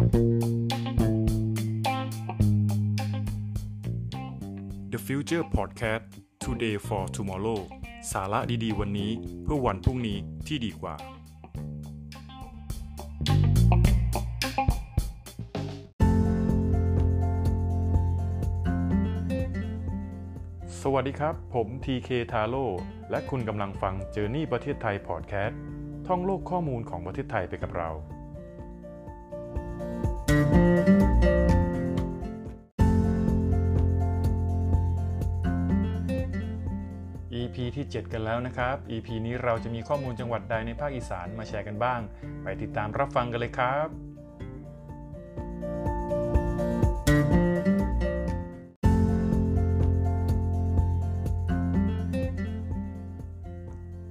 The Future Podcast Today for Tomorrow สาระดีๆ วันนี้เพื่อวันพรุ่งนี้ที่ดีกว่า สวัสดีครับ ผม TK t a r o และคุณกำลังฟัง Journey ประเทศไทย Podcast ท่องโลกข้อมูลของประเทศไทยไปกับเรา EP ที่ 7 กันแล้วนะครับ EP นี้เราจะมีข้อมูลจังหวัดใดในภาคอีสานมาแชร์กันบ้าง ไปติดตามรับฟังกันเลยครับ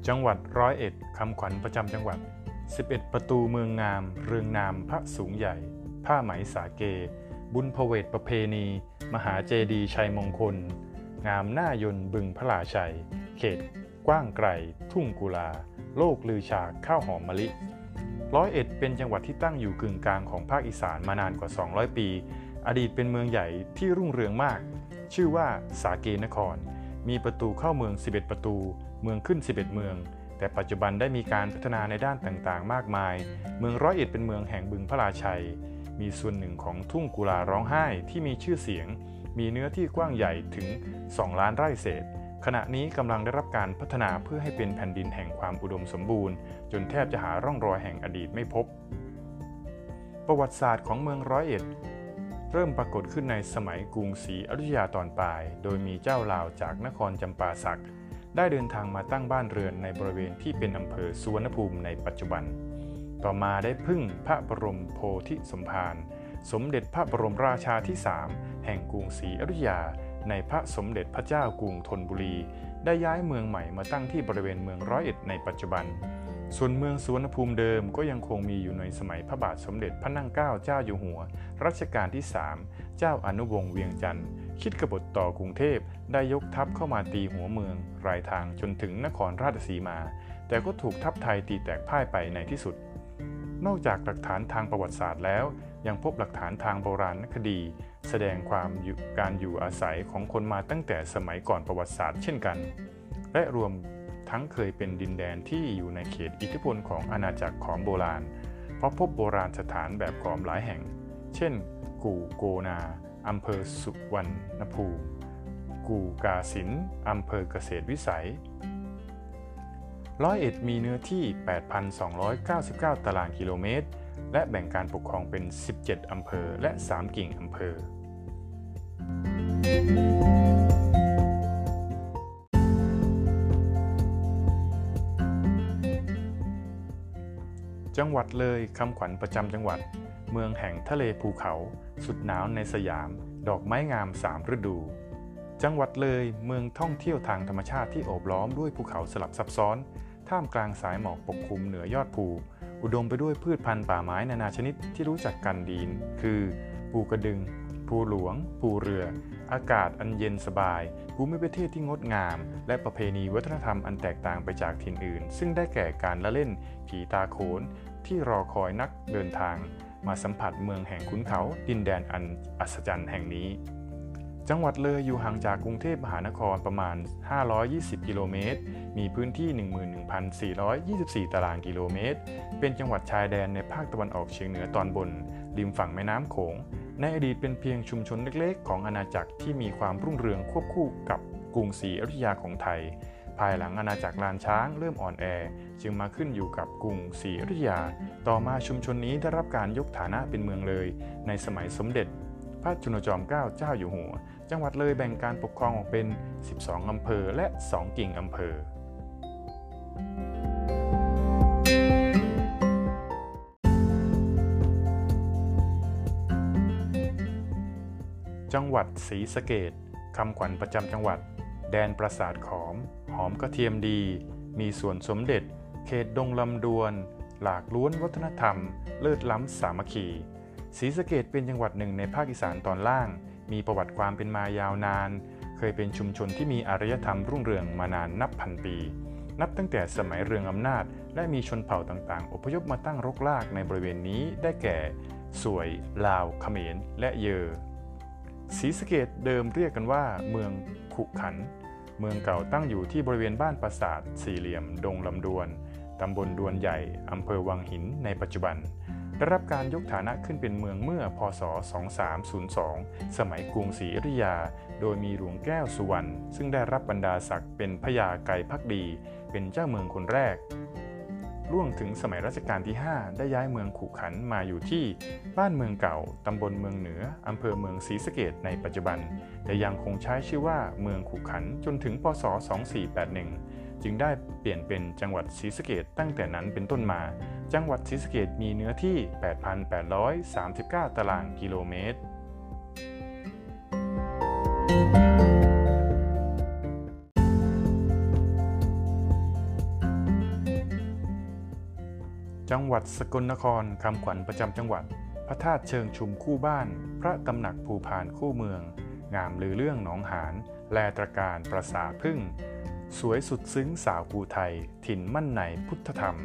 จังหวัดร้อยเอ็ดคำขวัญประจำจังหวัด 11 ประตูเมืองงาม เรืองนามพระสูงใหญ่ ผ้าไหมสาเก บุญพเวทประเพณี มหาเจดีย์ชัยมงคล งามหน้ายนบึงพระลาชัย เขต กว้างไกล ทุ่งกุลา โลกลือชาข้าวหอมมะลิ ร้อยเอ็ดเป็นจังหวัดที่ตั้งอยู่กึ่งกลางของภาคอีสานมานานกว่า 200 ปี อดีตเป็นเมืองใหญ่ที่รุ่งเรืองมาก ชื่อว่าสาเกนคร มีประตูเข้าเมือง 11 ประตู เมืองขึ้น 11 เมือง แต่ปัจจุบันได้มีการพัฒนาในด้านต่างๆ มากมาย เมืองร้อยเอ็ดเป็นเมืองแห่งบึงพระราชัย มีส่วนหนึ่งของทุ่งกุลาร้องไห้ที่มีชื่อเสียง มีเนื้อที่กว้างใหญ่ถึง 2 ล้านไร่เศษ ขณะนี้กำลังได้รับการพัฒนาเพื่อให้เป็นแผ่นดินแห่งความอุดมสมบูรณ์ จนแทบจะหาร่องรอยแห่งอดีตไม่พบ ประวัติศาสตร์ของเมืองร้อยเอ็ด เริ่มปรากฏขึ้นในสมัยกรุงศรีอยุธยาตอนปลาย โดยมีเจ้าลาวจากนครจำปาสักได้เดินทางมาตั้งบ้านเรือนในบริเวณที่เป็นอำเภอสุวรรณภูมิในปัจจุบัน ต่อมาได้พึ่งพระบรมโพธิสมภาร สมเด็จพระบรมราชาที่3แห่งกรุงศรีอยุธยา ในพระสมเด็จพระเจ้ากรุงธนบุรี ได้ย้ายเมืองใหม่มาตั้งที่บริเวณเมืองร้อยเอ็ดในปัจจุบัน ส่วนเมืองสุวรรณภูมิเดิมก็ยังคงมีอยู่ในสมัยพระบาทสมเด็จพระนั่งเกล้าเจ้าอยู่หัว รัชกาลที่ 3 เจ้าอนุวงศ์เวียงจันทร์คิดกบฏต่อกรุงเทพได้ยกทัพเข้ามาตีหัวเมืองรายทางจนถึงนครราชสีมา แต่ก็ถูกทัพไทยตีแตกพ่ายไปในที่สุด นอกจากหลักฐานทางประวัติศาสตร์แล้ว ยังพบหลักฐานทางโบราณคดี แสดงความการอยู่อาศัยของคนมาตั้งแต่สมัยก่อนประวัติศาสตร์เช่นกัน และรวมทั้งเคยเป็นดินแดนที่อยู่ในเขตอิทธิพลของอาณาจักรขอมโบราณ เพราะพบโบราณสถานแบบขอมหลายแห่ง เช่น กู่โกนาอำเภอสุวรรณภูมิ กู่กาสินอำเภอเกษตรวิสัย ร้อยเอ็ดมีเนื้อที่ 8,299 ตารางกิโลเมตร และแบ่งการปกครองเป็น 17 อำเภอ และ 3 กิ่งอำเภอ จังหวัดเลยคำขวัญประจำจังหวัด เมืองแห่งทะเลภูเขา สุดหนาวในสยาม ดอกไม้งามสามฤดู จังหวัดเลยเมืองท่องเที่ยวทางธรรมชาติที่โอบล้อมด้วยภูเขาสลับซับซ้อน ท่ามกลางสายหมอกปกคลุมเหนือยอดภู อุดมไปด้วยพืชพันธุ์ป่าไม้นานาชนิดที่รู้จักกันดีน คือภูกระดึง ภูหลวง ภูเรือ อากาศอันเย็นสบาย ภูมิประเทศที่งดงาม และประเพณีวัฒนธรรมอันแตกต่างไปจากถิ่นอื่น ซึ่งได้แก่การละเล่น ผีตาโขน ที่รอคอยนักเดินทาง มาสัมผัสเมืองแห่งขุนเขา ดินแดนอันอัศจรรย์แห่งนี้ จังหวัดเลยอยู่ห่างจากกรุงเทพมหานครประมาณ 520 กิโลเมตร มีพื้นที่ 11,424 ตารางกิโลเมตร เป็นจังหวัดชายแดนในภาคตะวันออกเฉียงเหนือตอนบน ริมฝั่งแม่น้ำโขง ในอดีตเป็นเพียงชุมชนเล็กๆ ของอาณาจักรที่มีความรุ่งเรืองควบคู่กับกรุงศรีอยุธยาของไทย ภายหลังอาณาจักรลานช้างเริ่มอ่อนแอ จึงมาขึ้นอยู่กับกรุงศรีอยุธยา ต่อมาชุมชนนี้ได้รับการยกฐานะเป็นเมืองเลย ในสมัยสมเด็จพระจุลจอมเกล้าเจ้าอยู่หัว จังหวัดเลยแบ่งการปกครองออกเป็น 12 อำเภอและ 2 กิ่งอำเภอ จังหวัดศรีสะเกดคำขวัญประจำจังหวัด แดนปราสาทขอม หอมกระเทียมดี มีส่วนสมเด็จ เขตดงลำดวน หลากล้วนวัฒนธรรม เลิศล้ำสามัคคีศรีสะเกดเป็นจังหวัดหนึ่งในภาคอีสานตอนล่าง มีประวัติความเป็นมายาวนาน เคยเป็นชุมชนที่มีอารยธรรมรุ่งเรืองมานานนับพันปี นับตั้งแต่สมัยเรืองอำนาจ และมีชนเผ่าต่างๆ อพยพมาตั้งรกรากในบริเวณนี้ได้แก่ สวย ลาว เขมร และเยอศรีสะเกดเดิมเรียกกันว่า เมืองขุขัน เมืองเก่าตั้งอยู่ที่บริเวณบ้านปราสาทสี่เหลี่ยม ดงลำดวนตำบลดวนใหญ่อำเภอวังหินในปัจจุบัน ได้รับการยกฐานะขึ้นเป็นเมืองเมื่อพศ 2302 สมัยกรุงศรีอยุธยา โดยมีหลวงแก้วสุวรรณซึ่งได้รับบรรดาศักดิ์เป็นพญาไก่พักดี เป็นเจ้าเมืองคนแรก ล่วงถึงสมัยรัชกาลที่ 5 ได้ย้ายเมืองขุขันมาอยู่ที่บ้านเมืองเก่า ตำบลเมืองเหนือ อำเภอเมืองศรีสะเกดในปัจจุบัน แต่ยังคงใช้ชื่อว่าเมืองขุขันจนถึงพศ 2481 จึงได้เปลี่ยนเป็นจังหวัดศรีสะเกดตั้งแต่นั้นเป็นต้นมา จังหวัดศรีสะเกดมีเนื้อที่ 8,839 ตารางกิโลเมตร จังหวัดสกลนครคำขวัญประจำจังหวัด พระธาตุเชิงชุมคู่บ้าน พระตำหนักภูพานคู่เมือง งามลือเรื่องหนองหานแลตรการประสาพึ่ง สวยสุดซึ้งสาวภูไทย ถิ่นมั่นในพุทธธรรม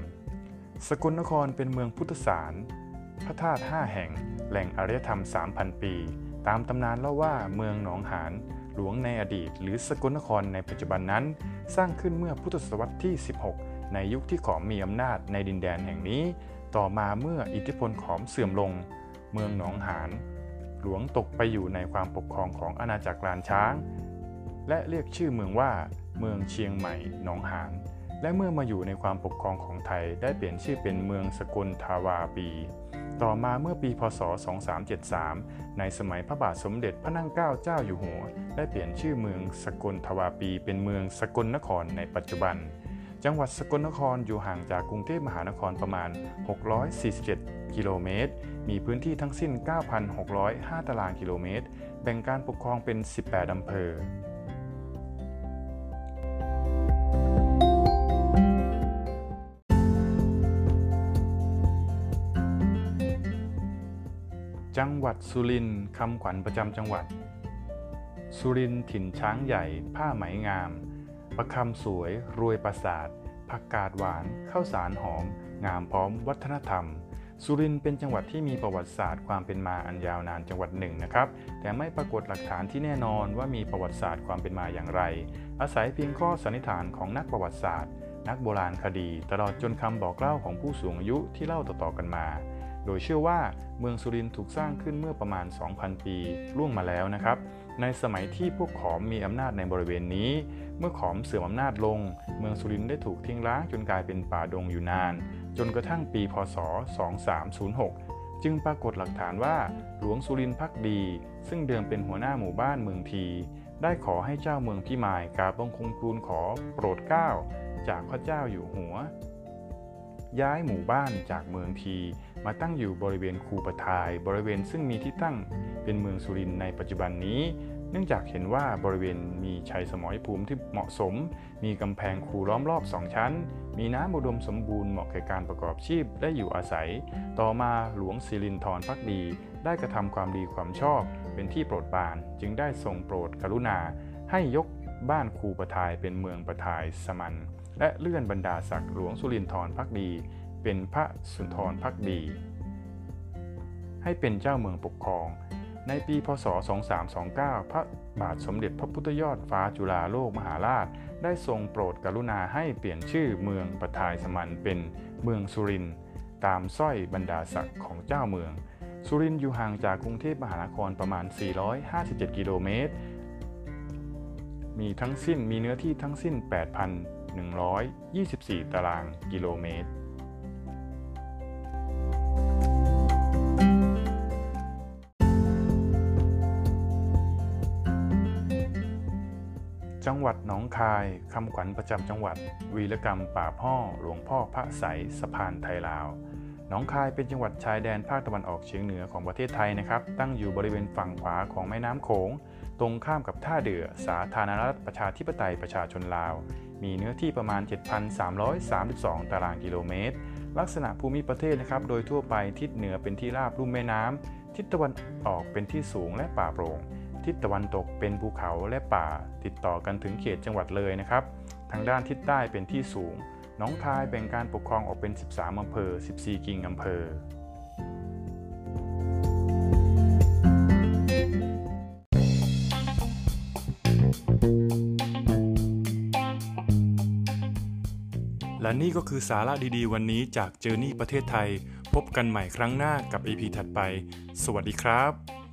สกลนครเป็นเมืองพุทธสาร พระธาตุห้าแห่ง แหล่งอารยธรรม 3,000 ปี ตามตำนานเล่าว่าเมืองหนองหานหลวงในอดีต หรือสกลนครในปัจจุบันนั้น สร้างขึ้นเมื่อพุทธศตวรรษที่ 16 ในยุคที่ขอมมีอำนาจในดินแดนแห่งนี้ ต่อมาเมื่ออิทธิพลขอมเสื่อมลง เมืองหนองหานหลวงตกไปอยู่ในความปกครองของอาณาจักรลานช้าง และเรียกชื่อเมืองว่าเมืองเชียงใหม่หนองหานและเมื่อมาอยู่ในความปกครองของไทยได้เปลี่ยนชื่อเป็นเมืองสกลทาวาปี ต่อมาเมื่อปีพศ 2373 ในสมัยพระบาทสมเด็จพระนั่งเกล้าเจ้าอยู่หัว ได้เปลี่ยนชื่อเมืองสกลทวาปี เป็นเมืองสกลนครในปัจจุบัน จังหวัดสกลนครอยู่ห่างจากกรุงเทพมหานครประมาณ 647 กิโลเมตร มีพื้นที่ทั้งสิ้น 9,605 ตารางกิโลเมตร แบ่งการปกครองเป็น 18 อำเภอ จังหวัดสุรินทร์คำขวัญประจำจังหวัด สุรินทร์ถิ่นช้างใหญ่ ผ้าไหมงาม ประคำสวย รวยประสาทผักกาดหวานข้าวสารหอม งามพร้อมวัฒนธรรม สุรินทร์เป็นจังหวัดที่มีประวัติศาสตร์ความเป็นมาอันยาวนานจังหวัดหนึ่งนะครับ แต่ไม่ปรากฏหลักฐานที่แน่นอนว่ามีประวัติศาสตร์ความเป็นมาอย่างไร อาศัยเพียงข้อสันนิษฐานของนักประวัติศาสตร์ นักโบราณคดี ตลอดจนคำบอกเล่าของผู้สูงอายุที่เล่าต่อๆกันมา โดยเชื่อว่าเมืองสุรินทร์ถูกสร้างขึ้นเมื่อประมาณ 2,000 ปีล่วงมาแล้วนะครับ ในสมัยที่พวกขอมมีอำนาจในบริเวณนี้ เมื่อขอมเสื่อมอำนาจลง เมืองสุรินทร์ได้ถูกทิ้งร้างจนกลายเป็นป่าดงอยู่นาน จนกระทั่งปี พศ 2306 จึงปรากฏหลักฐานว่าหลวงสุรินทร์พักดี ซึ่งเดิมเป็นหัวหน้าหมู่บ้านเมืองที ได้ขอให้เจ้าเมืองพิมายกราบบังคมทูลขอโปรดเกล้าจากพระเจ้าอยู่หัว ย้ายหมู่บ้านจากเมืองที มาตั้งอยู่บริเวณคูปทาย บริเวณซึ่งมีที่ตั้งเป็นเมืองสุรินทร์ในปัจจุบันนี้ เนื่องจากเห็นว่าบริเวณมีชัยสมรภูมิที่เหมาะสม มีกำแพงคูล้อมรอบสองชั้น มีน้ำอุดมสมบูรณ์เหมาะแก่การประกอบชีพได้อยู่อาศัย ต่อมาหลวงศิรินทรพักดี ได้กระทำความดีความชอบ เป็นที่โปรดปรานจึงได้ทรงโปรดกรุณา ให้ยกบ้านคูปทายเป็นเมืองปทายสมัน และเลื่อนบรรดาศักดิ์หลวงสุรินทรพักดี เป็นพระสุนทรพักดี ให้เป็นเจ้าเมืองปกครอง ในปีพศ 2329 พระบาทสมเด็จพระพุทธยอดฟ้าจุฬาโลกมหาราช ได้ทรงโปรดกรุณาให้เปลี่ยนชื่อเมืองปทายสมันเป็นเมืองสุรินทร์ตามสร้อยบรรดาศักดิ์ของเจ้าเมือง สุรินทร์อยู่ห่างจากกรุงเทพมหานครประมาณ 457 กิโลเมตร มีทั้งสิ้นมีเนื้อที่ทั้งสิ้น 124 ตารางกิโลเมตร จังหวัดหนองคายคำขวัญประจำจังหวัด วีรกรรมป่าพ่อหลวงพ่อพระใสสะพานไทยลาวหนองคายเป็นจังหวัดชายแดนภาคตะวันออกเฉียงเหนือของประเทศไทยนะครับ ตั้งอยู่บริเวณฝั่งขวาของแม่น้ำโขง ตรงข้ามกับท่าเดือสาธารณรัฐประชาธิปไตยประชาชนลาว มีเนื้อที่ประมาณ 7,332 ตารางกิโลเมตร ลักษณะภูมิประเทศนะครับ โดยทั่วไปทิศเหนือเป็นที่ราบลุ่มแม่น้ำทิศตะวันออกเป็นที่สูงและป่าโปร่ง ทิศตะวันตกเป็นภูเขาและป่า ติดต่อกันถึงเขตจังหวัดเลยนะครับ ทางด้านทิศใต้เป็นที่สูงน้องคายแบ่งการปกครองออกเป็น 13อำเภอ 14 กิ่งอำเภอ และนี่ก็คือสาระดีๆ วันนี้จากเจอร์นี่ประเทศไทย พบกันใหม่ครั้งหน้ากับ EP ถัดไป สวัสดีครับ